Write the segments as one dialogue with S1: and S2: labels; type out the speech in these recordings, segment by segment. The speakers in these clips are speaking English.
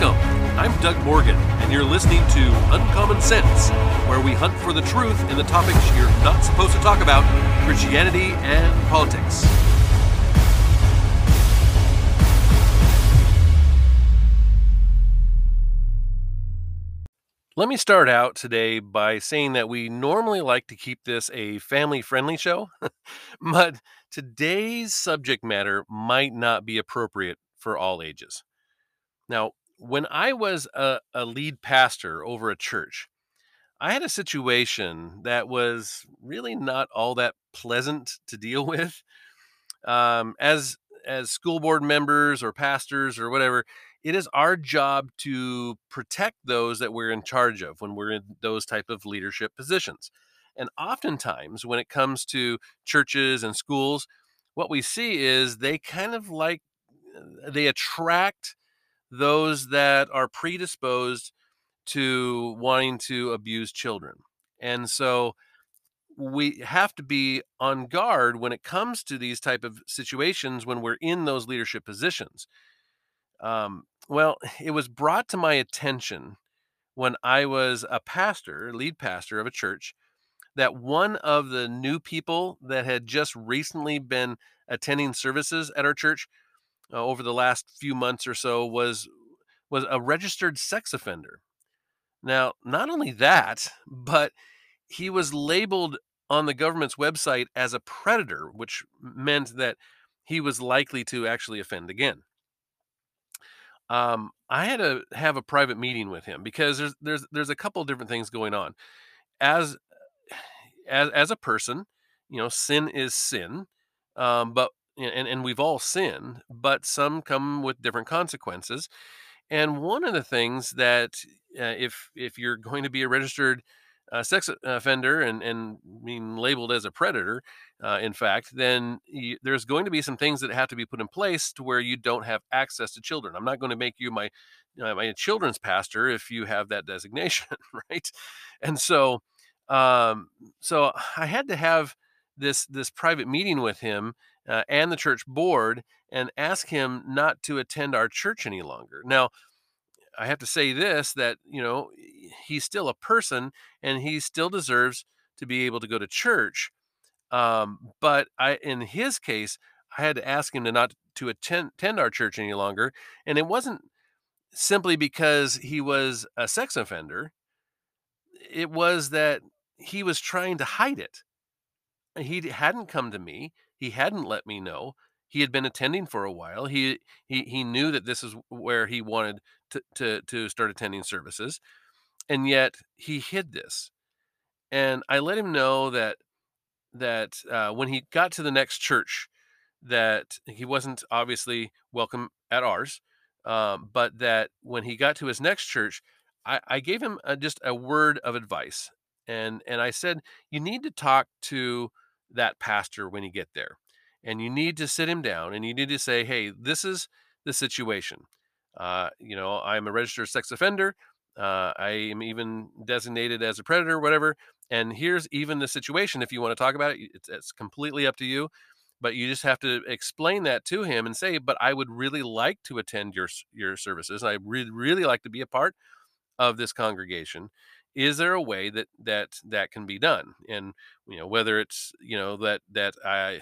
S1: Welcome. I'm Doug Morgan, and you're listening to Uncommon Sense, where we hunt for the truth in the topics you're not supposed to talk about Christianity and politics. Let me start out today by saying that we normally like to keep this a family friendly show, but today's subject matter might not be appropriate for all ages. Now, when I was a, a lead pastor over a church, I had a situation that was really not all that pleasant to deal with. Um, as as school board members or pastors or whatever, it is our job to protect those that we're in charge of when we're in those type of leadership positions. And oftentimes when it comes to churches and schools, what we see is they kind of like uh, they attract those that are predisposed to wanting to abuse children. And so we have to be on guard when it comes to these type of situations when we're in those leadership positions. Um, well, it was brought to my attention when I was a pastor, lead pastor of a church, that one of the new people that had just recently been attending services at our church uh, over the last few months or so was was a registered sex offender. Now, not only that, but he was labeled on the government's website as a predator, which meant that he was likely to actually offend again. Um, I had to have a private meeting with him because there's there's there's a couple different things going on. As as as a person, you know, sin is sin, um, but and and we've all sinned, but some come with different consequences. And one of the things that uh, if if you're going to be a registered uh, sex offender and and being labeled as a predator, uh, in fact, then you, there's going to be some things that have to be put in place to where you don't have access to children. I'm not going to make you my uh, my children's pastor if you have that designation, right? And so, um, so I had to have this this private meeting with him uh, and the church board and ask him not to attend our church any longer. Now, I have to say this that, you know, he's still a person and he still deserves to be able to go to church. Um, but I, in his case, I had to ask him to not to attend, attend our church any longer. And it wasn't simply because he was a sex offender. It was that he was trying to hide it. He hadn't come to me. He hadn't let me know. He had been attending for a while. He he he knew that this is where he wanted to to to start attending services, and yet he hid this. And I let him know that that uh, when he got to the next church, that he wasn't obviously welcome at ours, um, but that when he got to his next church, I, I gave him a, just a word of advice, and and I said, you need to talk to that pastor when you get there and you need to sit him down and you need to say, hey, this is the situation. Uh, you know, I'm a registered sex offender. Uh, I am even designated as a predator, whatever. And here's even the situation. If you want to talk about it, it's, it's completely up to you. But you just have to explain that to him and say, "But I would really like to attend your your services. I really really like to be a part of this congregation is there a way that that that can be done and you know whether it's you know that that i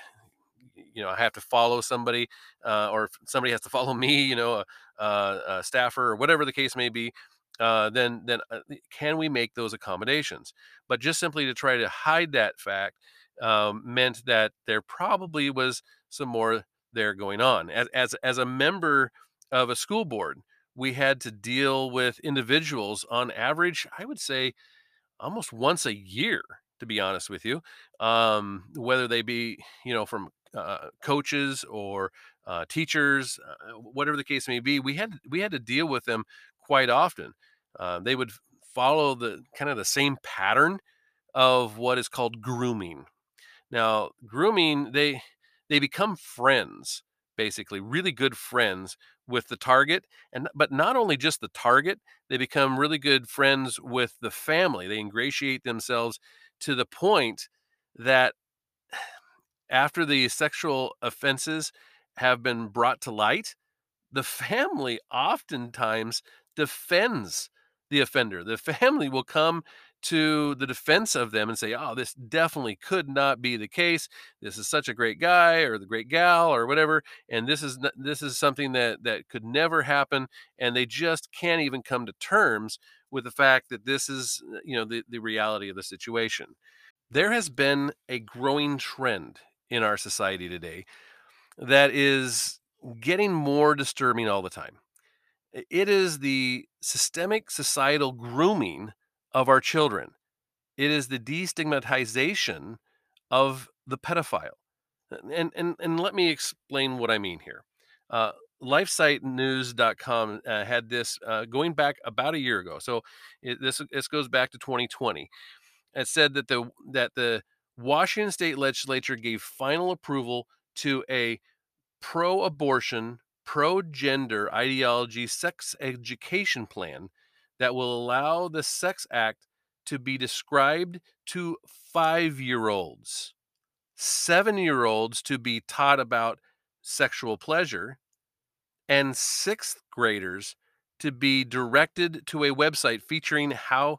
S1: you know I have to follow somebody uh, or somebody has to follow me, you know, a, a, a staffer or whatever the case may be, uh, then then uh, can we make those accommodations? But just simply to try to hide that fact um, meant that there probably was some more there going on. As as as a member of a school board, we had to deal with individuals on average. I would say almost once a year to be honest with you um, whether they be you know from uh, coaches or uh, teachers, uh, whatever the case may be, we had we had to deal with them quite often. Uh, they would follow the kind of the same pattern of what is called grooming. Now, grooming they they become friends, basically, really good friends with the target, and but not only just the target, they become really good friends with the family. They ingratiate themselves to the point that after the sexual offenses have been brought to light, the family oftentimes defends the offender. The family will come to the defense of them and say, "Oh, this definitely could not be the case. This is such a great guy or the great gal or whatever, and this is this is something that that could never happen." And they just can't even come to terms with the fact that this is, uh, you know, the the reality of the situation. There has been a growing trend in our society today that is getting more disturbing all the time. It is the systemic societal grooming of our children. It is the destigmatization of the pedophile. And and and let me explain what I mean here. Uh, LifeSiteNews.com uh, had this uh, going back about a year ago. So it, this this goes back to 2020. It said that the that the Washington State Legislature gave final approval to a pro abortion, pro gender ideology sex education plan that will allow the Sex Act to be described to five year olds, seven year olds to be taught about sexual pleasure, and sixth graders to be directed to a website featuring how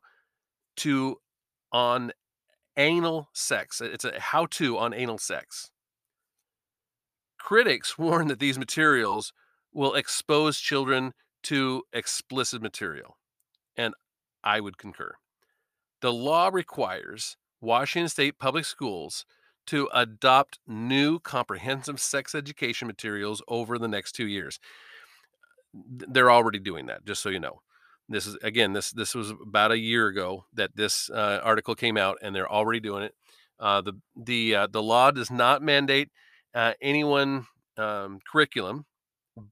S1: to on anal sex. It's a how to on anal sex. Critics warn that these materials will expose children to explicit material, I would concur. The law requires Washington State Public Schools to adopt new comprehensive sex education materials over the next two years. They're already doing that, just so you know. This is again, this this was about a year ago that this uh, article came out, and they're already doing it. Uh, the the uh, the law does not mandate uh, anyone um, curriculum,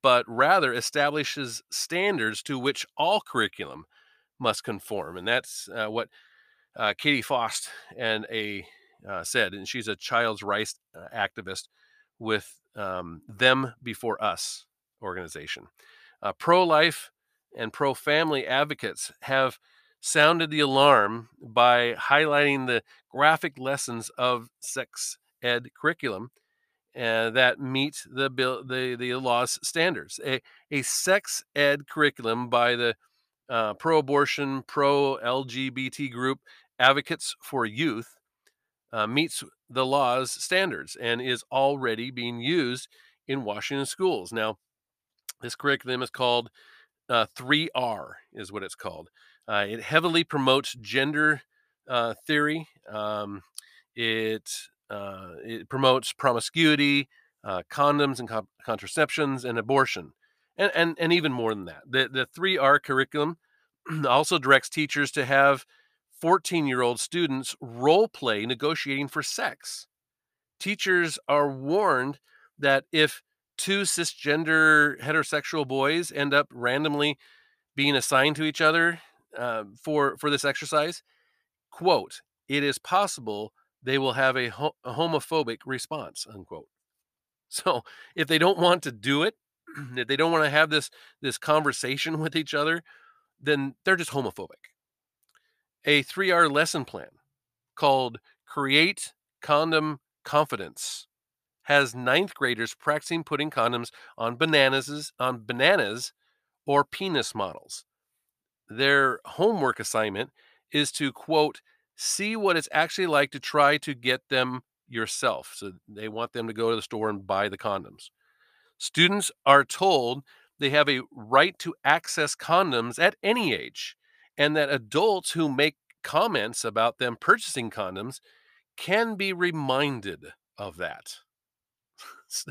S1: but rather establishes standards to which all curriculum must conform, and that's uh, what uh, Katy Faust and a uh, said, and she's a child's rights uh, activist with um, Them Before Us organization. Uh, pro life and pro family advocates have sounded the alarm by highlighting the graphic lessons of sex ed curriculum uh, that meet the bill the the law's standards. A a sex ed curriculum by the uh, pro-abortion, pro-LGBT group Advocates for Youth uh, meets the law's standards and is already being used in Washington schools. Now, this curriculum is called uh, 3R, is what it's called. Uh, it heavily promotes gender uh, theory. Um, it uh, it promotes promiscuity, uh, condoms and co- contraceptions, and abortion, and, and and even more than that. The the 3R curriculum also directs teachers to have 14 year old students role play negotiating for sex. Teachers are warned that if two cisgender heterosexual boys end up randomly being assigned to each other uh, for for this exercise, quote, it is possible they will have a, ho- a homophobic response, unquote. So if they don't want to do it, if they don't want to have this this conversation with each other, then they're just homophobic. A 3R lesson plan called Create Condom Confidence has ninth graders practicing putting condoms on bananas on bananas or penis models. Their homework assignment is to quote see what it's actually like to try to get them yourself. So they want them to go to the store and buy the condoms. Students are told they have a right to access condoms at any age, and that adults who make comments about them purchasing condoms can be reminded of that.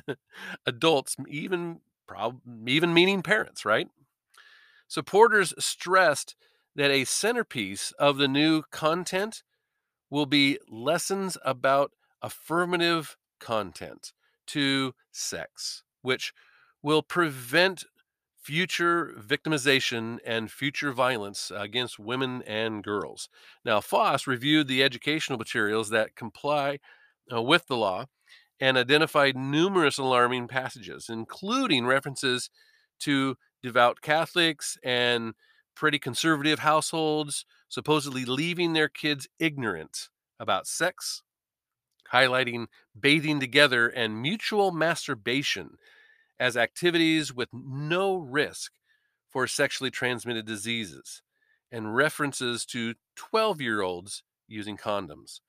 S1: adults, even prob- even meaning parents, right? Supporters stressed that a centerpiece of the new content will be lessons about affirmative content to sex, which will prevent future victimization and future violence against women and girls. Now, Faust reviewed the educational materials that comply uh, with the law and identified numerous alarming passages, including references to devout Catholics and pretty conservative households supposedly leaving their kids ignorant about sex, highlighting bathing together and mutual masturbation as activities with no risk for sexually transmitted diseases and references to 12 year olds using condoms.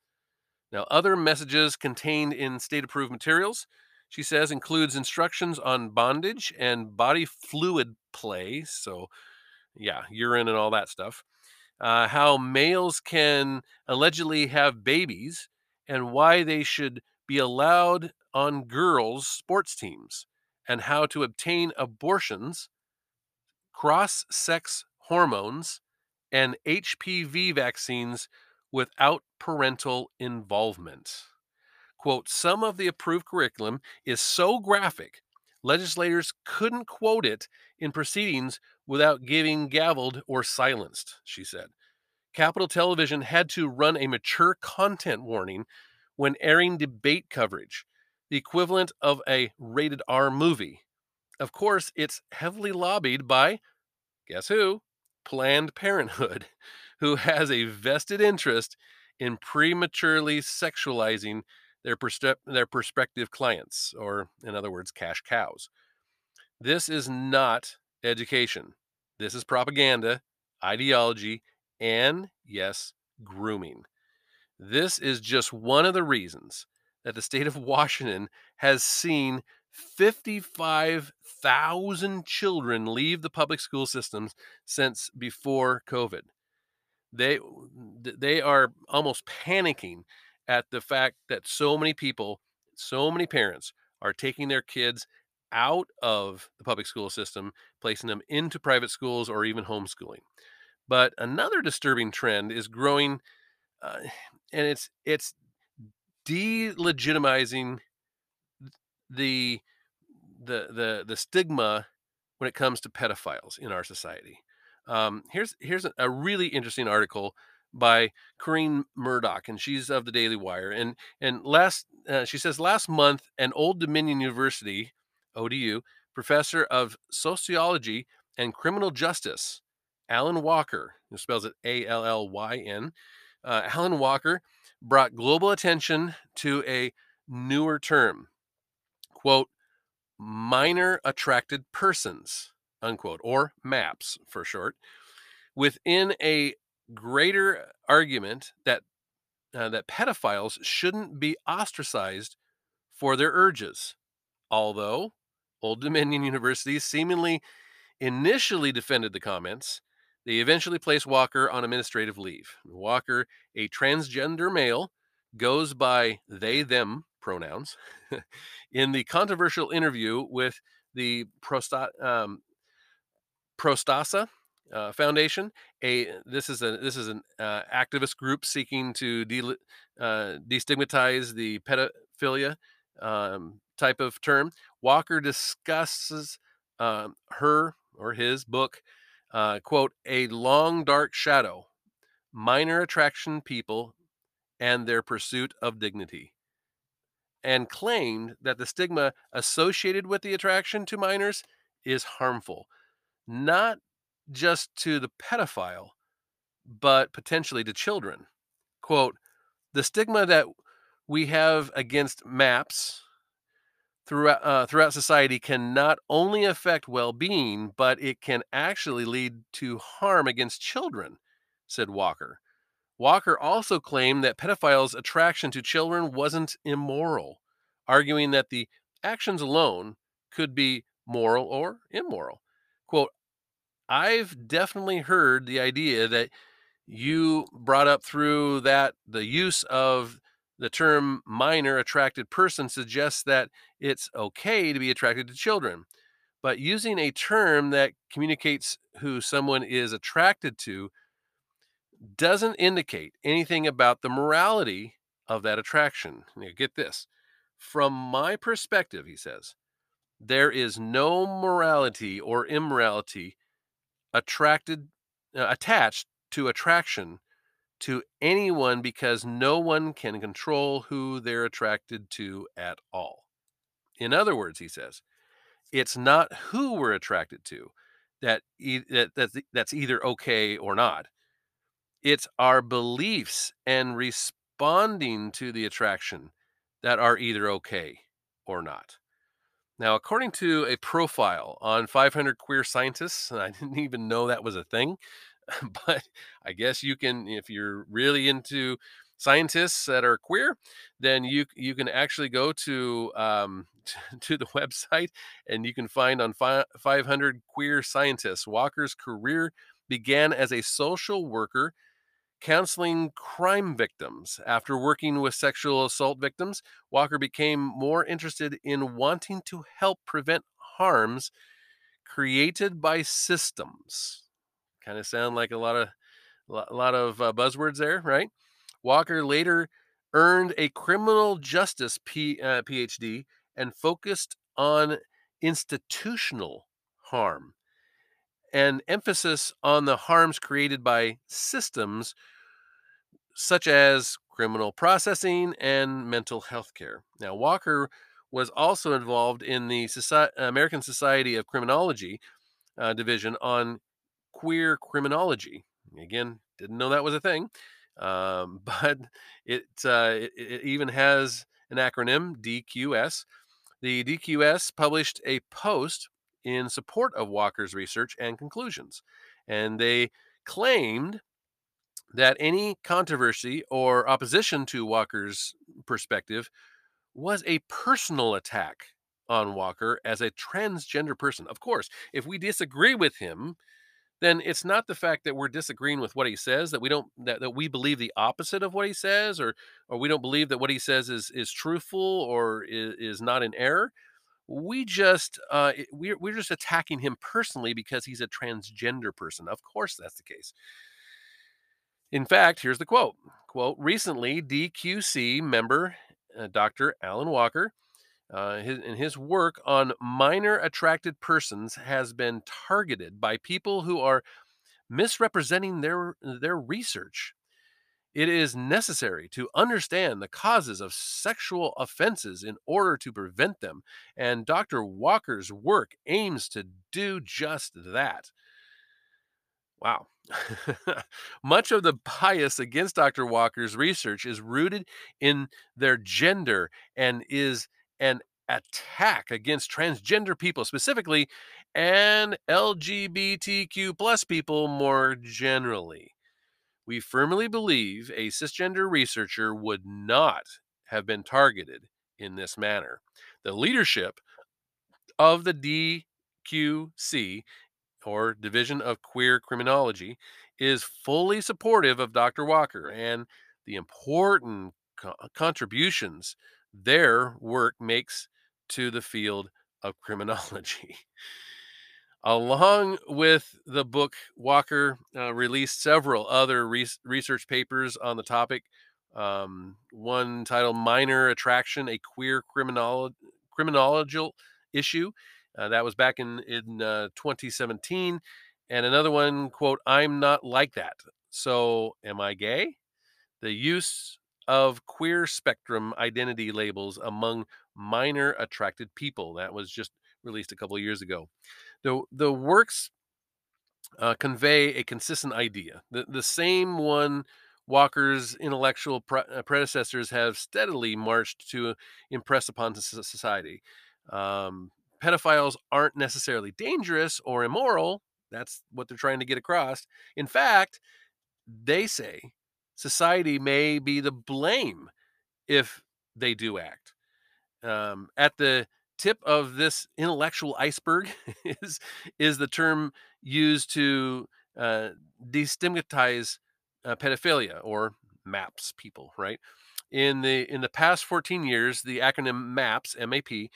S1: Now, other messages contained in state approved materials, she says, includes instructions on bondage and body fluid play. So, yeah, urine and all that stuff. Uh, how males can allegedly have babies and why they should be allowed on girls' sports teams, and how to obtain abortions, cross sex hormones, and HPV vaccines without parental involvement. Quote, some of the approved curriculum is so graphic, legislators couldn't quote it in proceedings without getting gavelled or silenced, she said. Capitol Television had to run a mature content warning when airing debate coverage, the equivalent of a rated R movie. Of course, it's heavily lobbied by, guess who? Planned Parenthood, who has a vested interest in prematurely sexualizing their, perspe- their prospective clients, or in other words, cash cows. This is not education. This is propaganda, ideology, and yes, grooming. This is just one of the reasons that the state of Washington has seen 55,000 children leave the public school systems since before COVID. They they are almost panicking at the fact that so many people, so many parents are taking their kids out of the public school system, placing them into private schools or even homeschooling. But another disturbing trend is growing, uh, and it's it's delegitimizing the the the the stigma when it comes to pedophiles in our society. Um, here's here's a, really interesting article by Corinne Murdock, and she's of the Daily Wire. And and last uh, she says last month, an Old Dominion University (ODU) professor of sociology and criminal justice, Allyn Walker, who spells it A L L Y N, uh, Allyn Walker brought global attention to a newer term, quote, minor attracted persons, unquote, or MAPS for short, within a greater argument that uh, that pedophiles shouldn't be ostracized for their urges. Although Old Dominion University seemingly initially defended the comments, they eventually place Walker on administrative leave. Walker, a transgender male, goes by they them pronouns in the controversial interview with the Prosta, um, Prostasia uh, Foundation. A this is a this is an uh, activist group seeking to de, uh, destigmatize the pedophilia um, type of term. Walker discusses um, her or his book, uh, quote, a long dark shadow, minor attraction people, and their pursuit of dignity. And claimed that the stigma associated with the attraction to minors is harmful, not just to the pedophile, but potentially to children. Quote, the stigma that we have against MAPS throughout, uh, throughout society can not only affect well being, but it can actually lead to harm against children, said Walker. Walker also claimed that pedophiles' attraction to children wasn't immoral, arguing that the actions alone could be moral or immoral. Quote, I've definitely heard the idea that you brought up through that the use of the term minor attracted person suggests that it's okay to be attracted to children. But using a term that communicates who someone is attracted to doesn't indicate anything about the morality of that attraction. Now, get this. From my perspective, he says, there is no morality or immorality attracted uh, attached to attraction to anyone because no one can control who they're attracted to at all. In other words, he says, it's not who we're attracted to that, e- that, that that's either okay or not. It's our beliefs and responding to the attraction that are either okay or not. Now, according to a profile on 500 queer scientists, and I didn't even know that was a thing, but I guess you can, if you're really into scientists that are queer, then you you can actually go to um, to the website and you can find on fi- 500 queer scientists. Walker's career began as a social worker counseling crime victims. After working with sexual assault victims, Walker became more interested in wanting to help prevent harms created by systems. Kind of sound like a lot of a lot of uh, buzzwords there, right? Walker later earned a criminal justice P, uh, PhD and focused on institutional harm and emphasis on the harms created by systems such as criminal processing and mental health care. Now, Walker was also involved in the Soci- American Society of Criminology uh, division on queer criminology. Again, didn't know that was a thing, um, but it, uh, it, it even has an acronym DQS. The DQS published a post in support of Walker's research and conclusions, and they claimed that any controversy or opposition to Walker's perspective was a personal attack on Walker as a transgender person. Of course, if we disagree with him, then it's not the fact that we're disagreeing with what he says that we don't that, that we believe the opposite of what he says or or we don't believe that what he says is is truthful or is, is not in error we just uh, we're, we're just attacking him personally because he's a transgender person of course that's the case in fact, here's the quote. Quote, recently DQC member uh, Dr. Allyn Walker uh, his, in his work on minor attracted persons has been targeted by people who are misrepresenting their their research. It is necessary to understand the causes of sexual offenses in order to prevent them, and Dr. Walker's work aims to do just that. Wow. Much of the bias against Dr. Walker's research is rooted in their gender and is an attack against transgender people specifically and LGBTQ plus people more generally. We firmly believe a cisgender researcher would not have been targeted in this manner. The leadership of the DQC or Division of Queer Criminology, is fully supportive of Dr. Walker and the important co- contributions their work makes to the field of criminology. Along with the book, Walker uh, released several other re- research papers on the topic. Um, one titled Minor Attraction, a Queer Criminolo- Criminological Issue, uh, that was back in in uh, 2017, and another one quote I'm not like that. So am I gay? The use of queer spectrum identity labels among minor attracted people that was just released a couple of years ago. The the works uh, convey a consistent idea, the the same one Walker's intellectual pre- uh, predecessors have steadily marched to impress upon society. Um, pedophiles aren't necessarily dangerous or immoral. That's what they're trying to get across. In fact, they say society may be the blame if they do act. Um, at the tip of this intellectual iceberg is is the term used to uh, destigmatize uh, pedophilia or MAPS people, right? In the in the past 14 years, the acronym MAPS MAP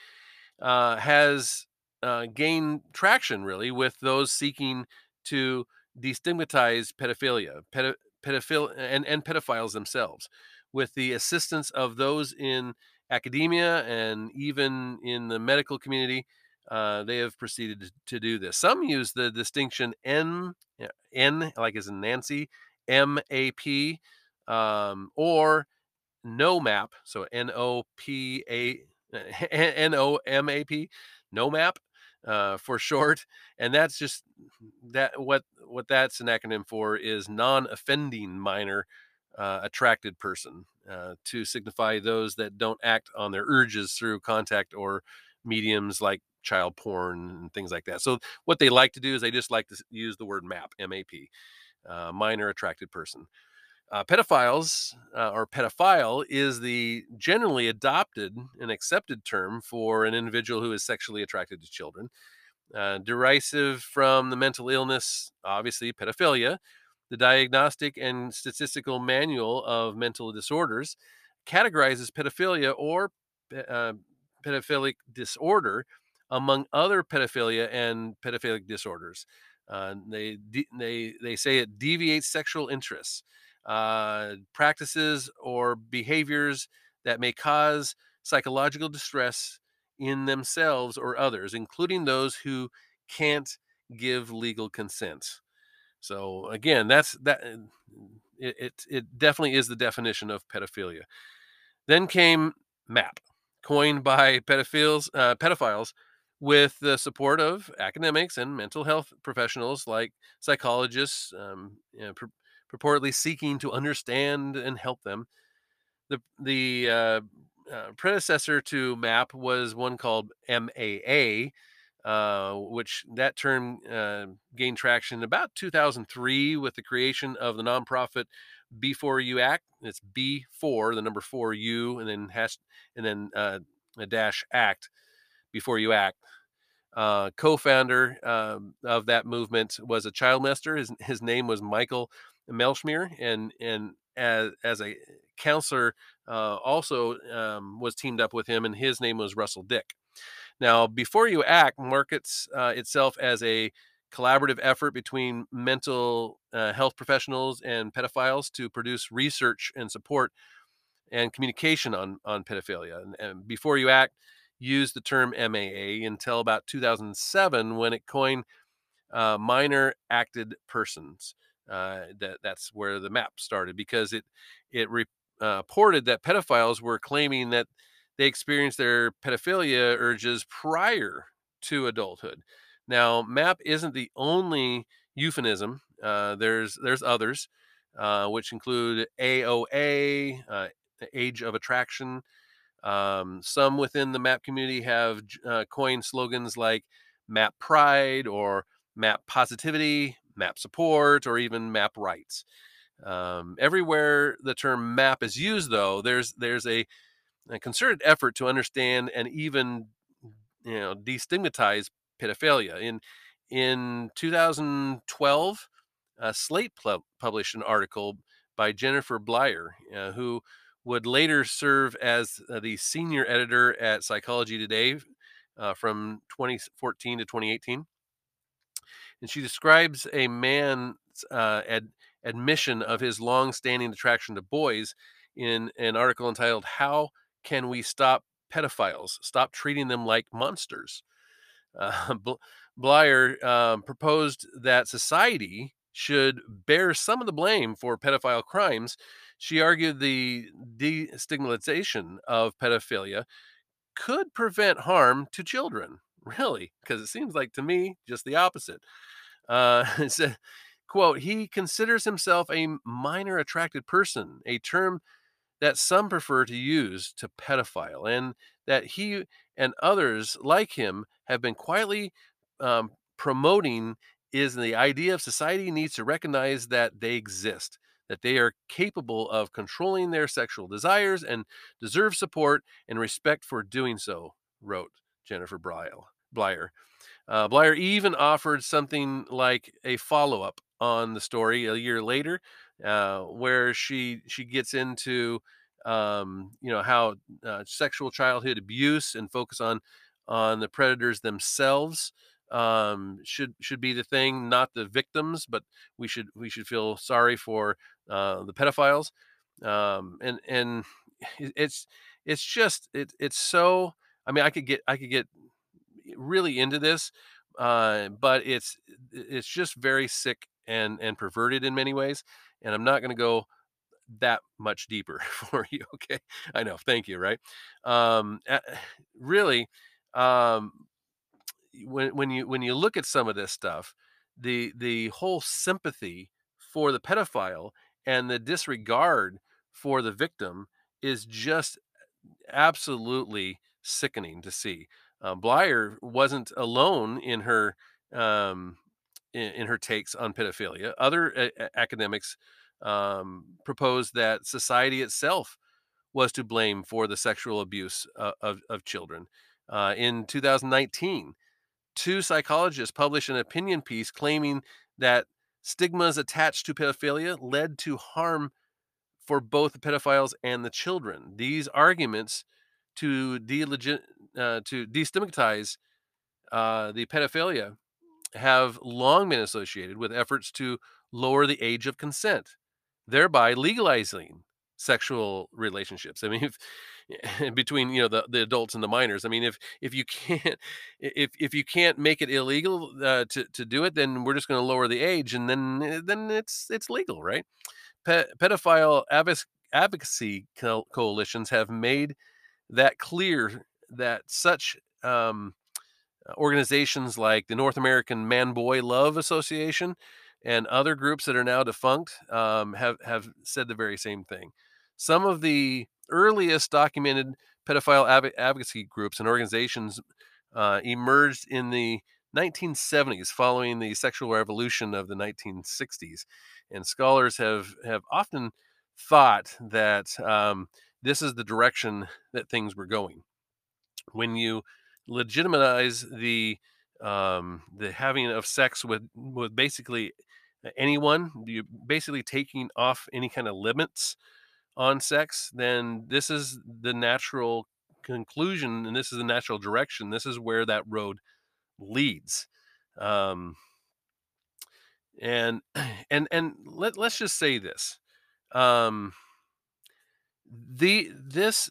S1: uh, has uh, gained traction really with those seeking to destigmatize pedophilia, pedo- pedophile, and, and pedophiles themselves, with the assistance of those in academia and even in the medical community. Uh, they have proceeded to, do this. Some use the distinction N, N like as in Nancy, M A P, um, or no map, so N O P A N O M A P, NOMAP uh, for short, and that's just that what what that's an acronym for is non-offending minor uh, attracted person uh, to signify those that don't act on their urges through contact or mediums like child porn and things like that. So what they like to do is they just like to use the word MAP, M-A-P, uh, minor attracted person. Uh, pedophiles uh, or pedophile is the generally adopted and accepted term for an individual who is sexually attracted to children. Uh, derisive from the mental illness, obviously, pedophilia, the Diagnostic and Statistical Manual of Mental Disorders categorizes pedophilia or uh, pedophilic disorder among other pedophilia and pedophilic disorders. Uh, they they they say it deviates sexual interests, uh, practices, or behaviors that may cause psychological distress in themselves or others, including those who can't give legal consent. So again, that's that. It, it, it definitely is the definition of pedophilia. Then came MAP, coined by pedophiles, uh, pedophiles with the support of academics and mental health professionals like psychologists, um, you know, purportedly seeking to understand and help them. The the uh, uh, predecessor to MAP was one called MAA, uh, which that term uh, gained traction about 2003 with the creation of the nonprofit Before You Act. It's B four, the number four U, and then hash, and then uh, a dash act before you act. Uh, co-founder um, of that movement was a child molester. His his name was Michael Melsheimer, and and as as a counselor, uh, also um, was teamed up with him, and his name was Russell Dick. Now, before you act, markets uh, itself as a collaborative effort between mental uh, health professionals and pedophiles to produce research and support and communication on on pedophilia. And, and before you act, use the term MAA until about 2007 when it coined uh, minor acted persons. Uh, that that's where the map started because it it re, uh, reported that pedophiles were claiming that they experienced their pedophilia urges prior to adulthood. Now, MAP isn't the only euphemism. Uh, there's there's others, uh, which include AOA, uh, age of attraction. Um, some within the MAP community have uh, coined slogans like MAP Pride or MAP Positivity, MAP Support, or even MAP Rights. Um, everywhere the term MAP is used, though, there's there's a a concerted effort to understand and even you know destigmatize pedophilia. In in 2012, uh, Slate pl- published an article by Jennifer Bleyer, uh, who would later serve as uh, the senior editor at Psychology Today uh, from 2014 to 2018. And she describes a man's uh, ad- admission of his long-standing attraction to boys in an article entitled "How can we stop pedophiles? Stop treating them like monsters. Uh, Bleyer um, proposed that society should bear some of the blame for pedophile crimes. She argued the destigmatization of pedophilia could prevent harm to children. Really, because it seems like to me just the opposite. Uh, it said, "quote He considers himself a minor attracted person, a term that some prefer to use to pedophile, and that he and others like him have been quietly um, promoting is the idea of society needs to recognize that they exist, that they are capable of controlling their sexual desires and deserve support and respect for doing so, wrote Jennifer Bleyer. Uh, Bleyer even offered something like a follow up on the story a year later uh, where she she gets into um, you know how uh, sexual childhood abuse and focus on on the predators themselves um, should should be the thing, not the victims. But we should we should feel sorry for uh, the pedophiles, um, and and it's it's just it, it's so. I mean, I could get I could get really into this, uh, but it's it's just very sick and and perverted in many ways and i'm not going to go that much deeper for you okay? I know thank you right? Um really um when when you when you look at some of this stuff the the whole sympathy for the pedophile and the disregard for the victim is just absolutely sickening to see Uh, Bleyer wasn't alone in her um, in, in, her takes on pedophilia. Other academics um, proposed that society itself was to blame for the sexual abuse uh, of, of children. Uh, in 2019, two psychologists published an opinion piece claiming that stigmas attached to pedophilia led to harm for both the pedophiles and the children. These arguments to delegit uh, to destigmatize uh, the pedophilia have long been associated with efforts to lower the age of consent, thereby legalizing sexual relationships. I mean, if, between you know the, the adults and the minors. I mean, if if you can't if if you can't make it illegal uh, to to do it, then we're just going to lower the age, and then then it's it's legal, right? Pe- pedophile advocacy co- coalitions have made that clear that such um, organizations like the North American Man Boy Love Association and other groups that are now defunct um, have have said the very same thing. Some of the earliest documented pedophile advocacy groups and organizations uh, emerged in the 1970s following the sexual revolution of the 1960s and scholars have have often thought that um, this is the direction that things were going when you legitimize the um, the having of sex with with basically anyone you basically taking off any kind of limits on sex then this is the natural conclusion and this is the natural direction. This is where that road leads. Um, and and and let, let's just say this. Um the this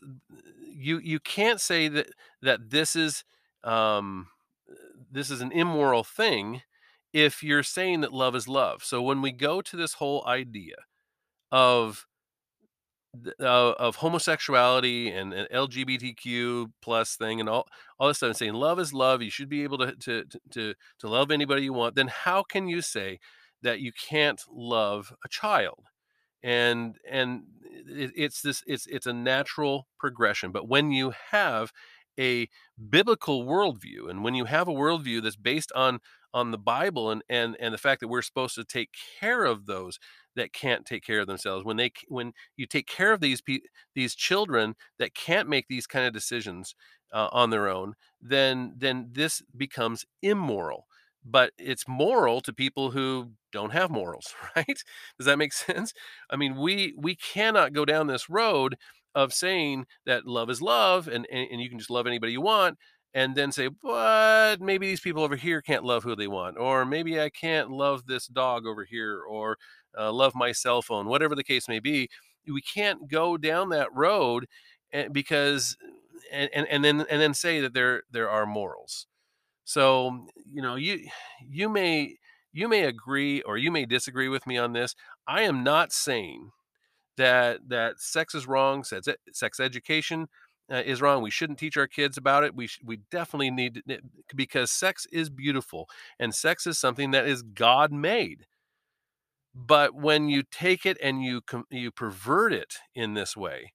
S1: you you can't say that that this is um this is an immoral thing if you're saying that love is love. So when we go to this whole idea of uh, of homosexuality and, and LGBTQ plus thing and all all this stuff and saying love is love you should be able to to to to love anybody you want then how can you say that you can't love a child and and it, it's this it's it's a natural progression but when you have a biblical worldview and when you have a worldview that's based on on the bible and and and the fact that we're supposed to take care of those that can't take care of themselves when they when you take care of these pe- these children that can't make these kind of decisions uh, on their own then then this becomes immoral but it's moral to people who don't have morals right? Does that make sense? I mean we we cannot go down this road of saying that love is love and, and, and you can just love anybody you want and then say but maybe these people over here can't love who they want or maybe i can't love this dog over here or uh, love my cell phone whatever the case may be. We can't go down that road eh, because and, and, and then and then say that there there are morals so, you know, you you may you may agree or you may disagree with me on this. I am not saying that that sex is wrong, sex, education uh, is wrong. We shouldn't teach our kids about it. We sh- we definitely need to, because sex is beautiful and sex is something that is God made. But when you take it and you you pervert it in this way,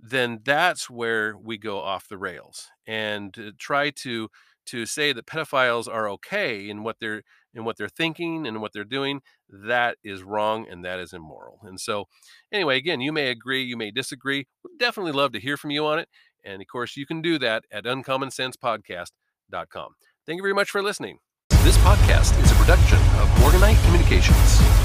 S1: then that's where we go off the rails and try to to say that pedophiles are okay in what they're in what they're thinking and what they're doing that is wrong and that is immoral. And so anyway again you may agree you may disagree we'd definitely love to hear from you on it. And of course you can do that at uncommonsensepodcast.com thank you very much for listening. This podcast is a production of morganite communications